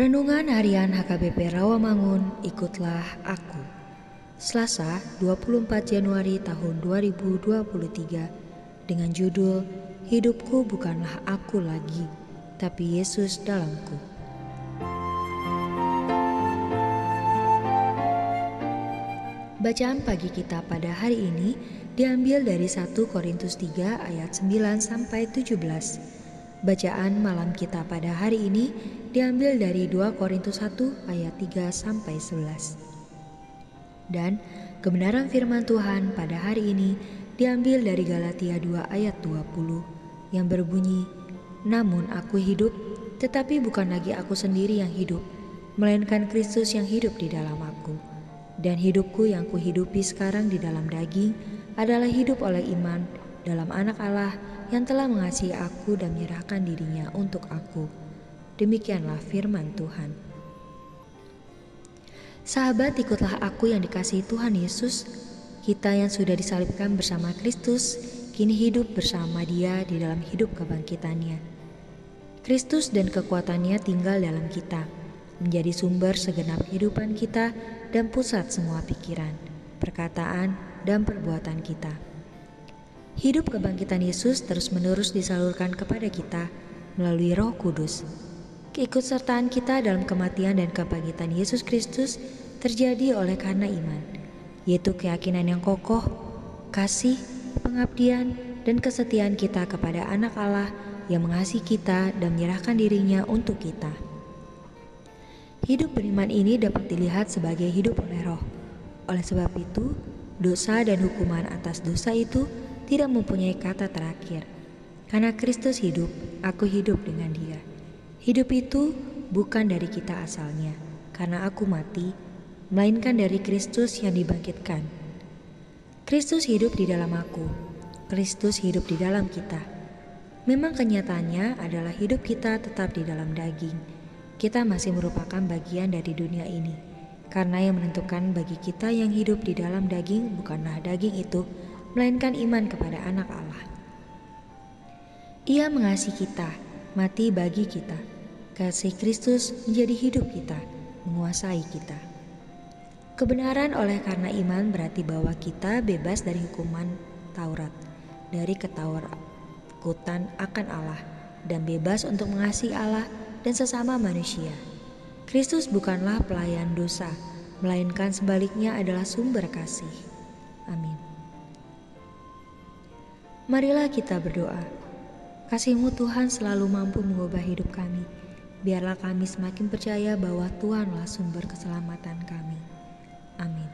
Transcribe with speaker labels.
Speaker 1: Renungan Harian HKBP Rawamangun, ikutlah aku. Selasa, 24 Januari tahun 2023 dengan judul Hidupku bukanlah aku lagi, tapi Yesus dalamku. Bacaan pagi kita pada hari ini diambil dari 1 Korintus 3 ayat 9 sampai 17 Bacaan malam kita pada hari ini diambil dari 2 Korintus 1 ayat 3 sampai 11. Dan kebenaran firman Tuhan pada hari ini diambil dari Galatia 2 ayat 20 yang berbunyi, "Namun aku hidup, tetapi bukan lagi aku sendiri yang hidup, melainkan Kristus yang hidup di dalam aku. Dan hidupku yang kuhidupi sekarang di dalam daging adalah hidup oleh iman dalam anak Allah yang telah mengasihi aku dan menyerahkan dirinya untuk aku. Demikianlah firman Tuhan. Sahabat, ikutlah aku yang dikasihi Tuhan Yesus. Kita yang sudah disalibkan bersama Kristus, kini hidup bersama Dia di dalam hidup kebangkitannya. Kristus dan kekuatannya tinggal dalam kita, menjadi sumber segenap kehidupan kita dan pusat semua pikiran, perkataan, dan perbuatan kita. Hidup kebangkitan Yesus terus-menerus disalurkan kepada kita melalui Roh Kudus. Keikutsertaan kita dalam kematian dan kebangkitan Yesus Kristus terjadi oleh karena iman, yaitu keyakinan yang kokoh, kasih, pengabdian, dan kesetiaan kita kepada anak Allah yang mengasihi kita dan menyerahkan dirinya untuk kita. Hidup beriman ini dapat dilihat sebagai hidup oleh roh. Oleh sebab itu, dosa dan hukuman atas dosa itu tidak mempunyai kata terakhir. Karena Kristus hidup, aku hidup dengan Dia. Hidup itu bukan dari kita asalnya, karena aku mati, melainkan dari Kristus yang dibangkitkan. Kristus hidup di dalam aku, Kristus hidup di dalam kita. Memang kenyataannya adalah hidup kita tetap di dalam daging. Kita masih merupakan bagian dari dunia ini, karena yang menentukan bagi kita yang hidup di dalam daging bukanlah daging itu, melainkan iman kepada anak Allah. Ia mengasihi kita, mati bagi kita. Kasih Kristus menjadi hidup kita, menguasai kita. Kebenaran oleh karena iman berarti bahwa kita bebas dari hukuman Taurat, dari ketakutan akan Allah, dan bebas untuk mengasihi Allah dan sesama manusia. Kristus bukanlah pelayan dosa, melainkan sebaliknya adalah sumber kasih. Amin. Marilah kita berdoa. Kasihmu Tuhan selalu mampu mengubah hidup kami. Biarlah kami semakin percaya bahwa Tuhanlah sumber keselamatan kami. Amin.